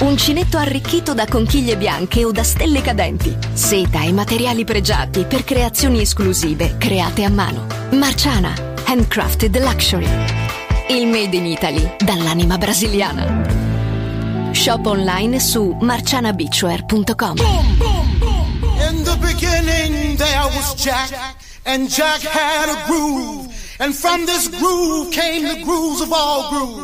Uncinetto arricchito da conchiglie bianche o da stelle cadenti. Seta e materiali pregiati per creazioni esclusive create a mano. Marciana, handcrafted luxury. Il made in Italy dall'anima brasiliana. Shop online su marcianabeachwear.com. In the beginning there was Jack, and Jack had a groove, and from this groove came the grooves of all grooves.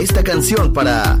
Esta canción para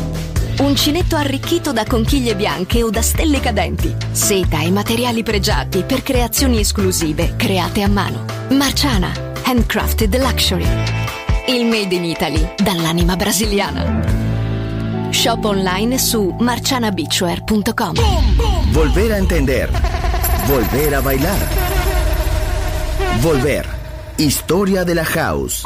Uncinetto arricchito da conchiglie bianche o da stelle cadenti. Seta e materiali pregiati per creazioni esclusive create a mano. Marciana, handcrafted luxury. Il made in Italy dall'anima brasiliana. Shop online su marcianabeachwear.com. Volver a entender. Volver a bailar. Volver. Historia de la house.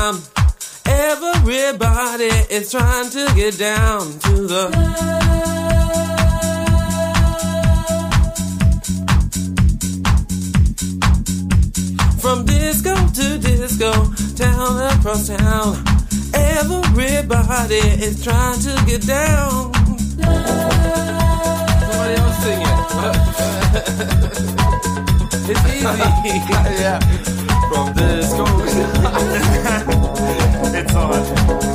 time. Everybody is trying to get down to the love. From disco to disco, town across town. Everybody is trying to get down. Love. Somebody else sing it. it's easy. yeah from the schools. it's on.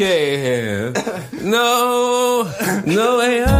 Okay. No, no.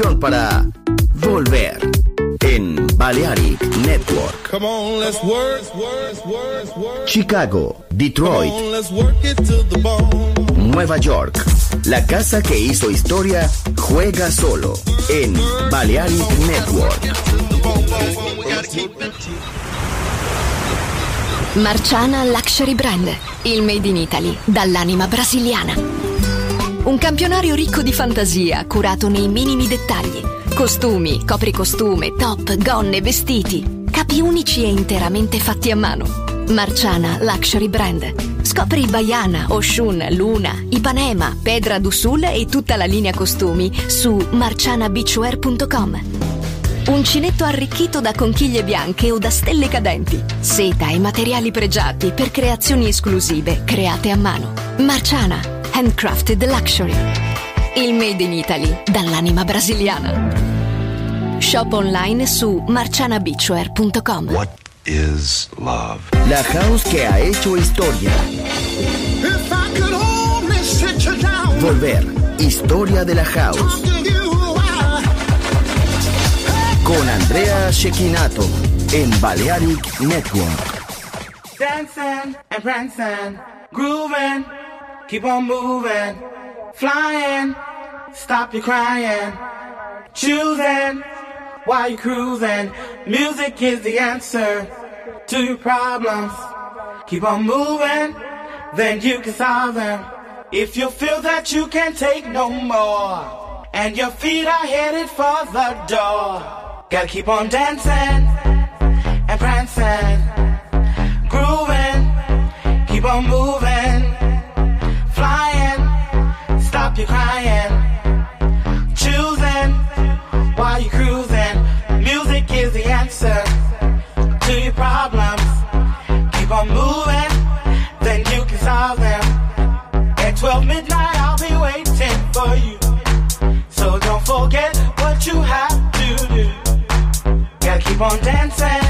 Canción para volver en Balearic Network. Come on, let's work, work, work, work. Chicago, Detroit, Come on, let's work it to the bone. Nueva York, La casa que hizo historia juega solo en Balearic Network. Marciana Luxury Brand, il made in Italy dall'anima brasiliana. Un campionario ricco di fantasia, curato nei minimi dettagli. Costumi, copricostume, top, gonne, vestiti. Capi unici e interamente fatti a mano. Marciana Luxury Brand. Scopri Baiana, Oshun, Luna, Ipanema, Pedra do Sul e tutta la linea costumi su marcianabeachwear.com. Uncinetto arricchito da conchiglie bianche o da stelle cadenti. Seta e materiali pregiati per creazioni esclusive create a mano. Marciana, handcrafted luxury. Il made in Italy dall'anima brasiliana. Shop online su marcianabeachwear.com. What is love? La house que ha hecho historia. If I could only sit you down, Volver. Historia de la house. Con Andrea Shekinato en Balearic Network. Dancing and prancing, grooving, keep on moving, flying, stop your crying, choosing. While you're cruising. Music is the answer to your problems. Keep on moving, then you can solve them. If you feel that you can't take no more, and your feet are headed for the door, gotta keep on dancing and prancing grooving, keep on moving, your crying, choosing while you're cruising. Music is the answer to your problems. Keep on moving, then you can solve them. At 12 midnight, I'll be waiting for you. So don't forget what you have to do. Gotta keep on dancing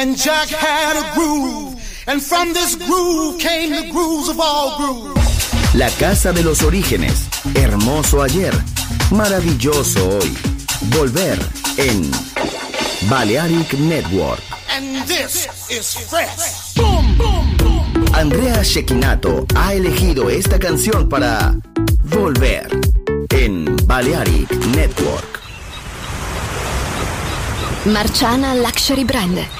and Jack had a groove, and from this groove came the grooves of all grooves. La casa de los orígenes, hermoso ayer, maravilloso hoy. Volver en Balearic Network. And this is fresh. Boom, boom, boom. Andrea Shekinato ha elegido esta canción para Volver en Balearic Network. Marciana Luxury Brand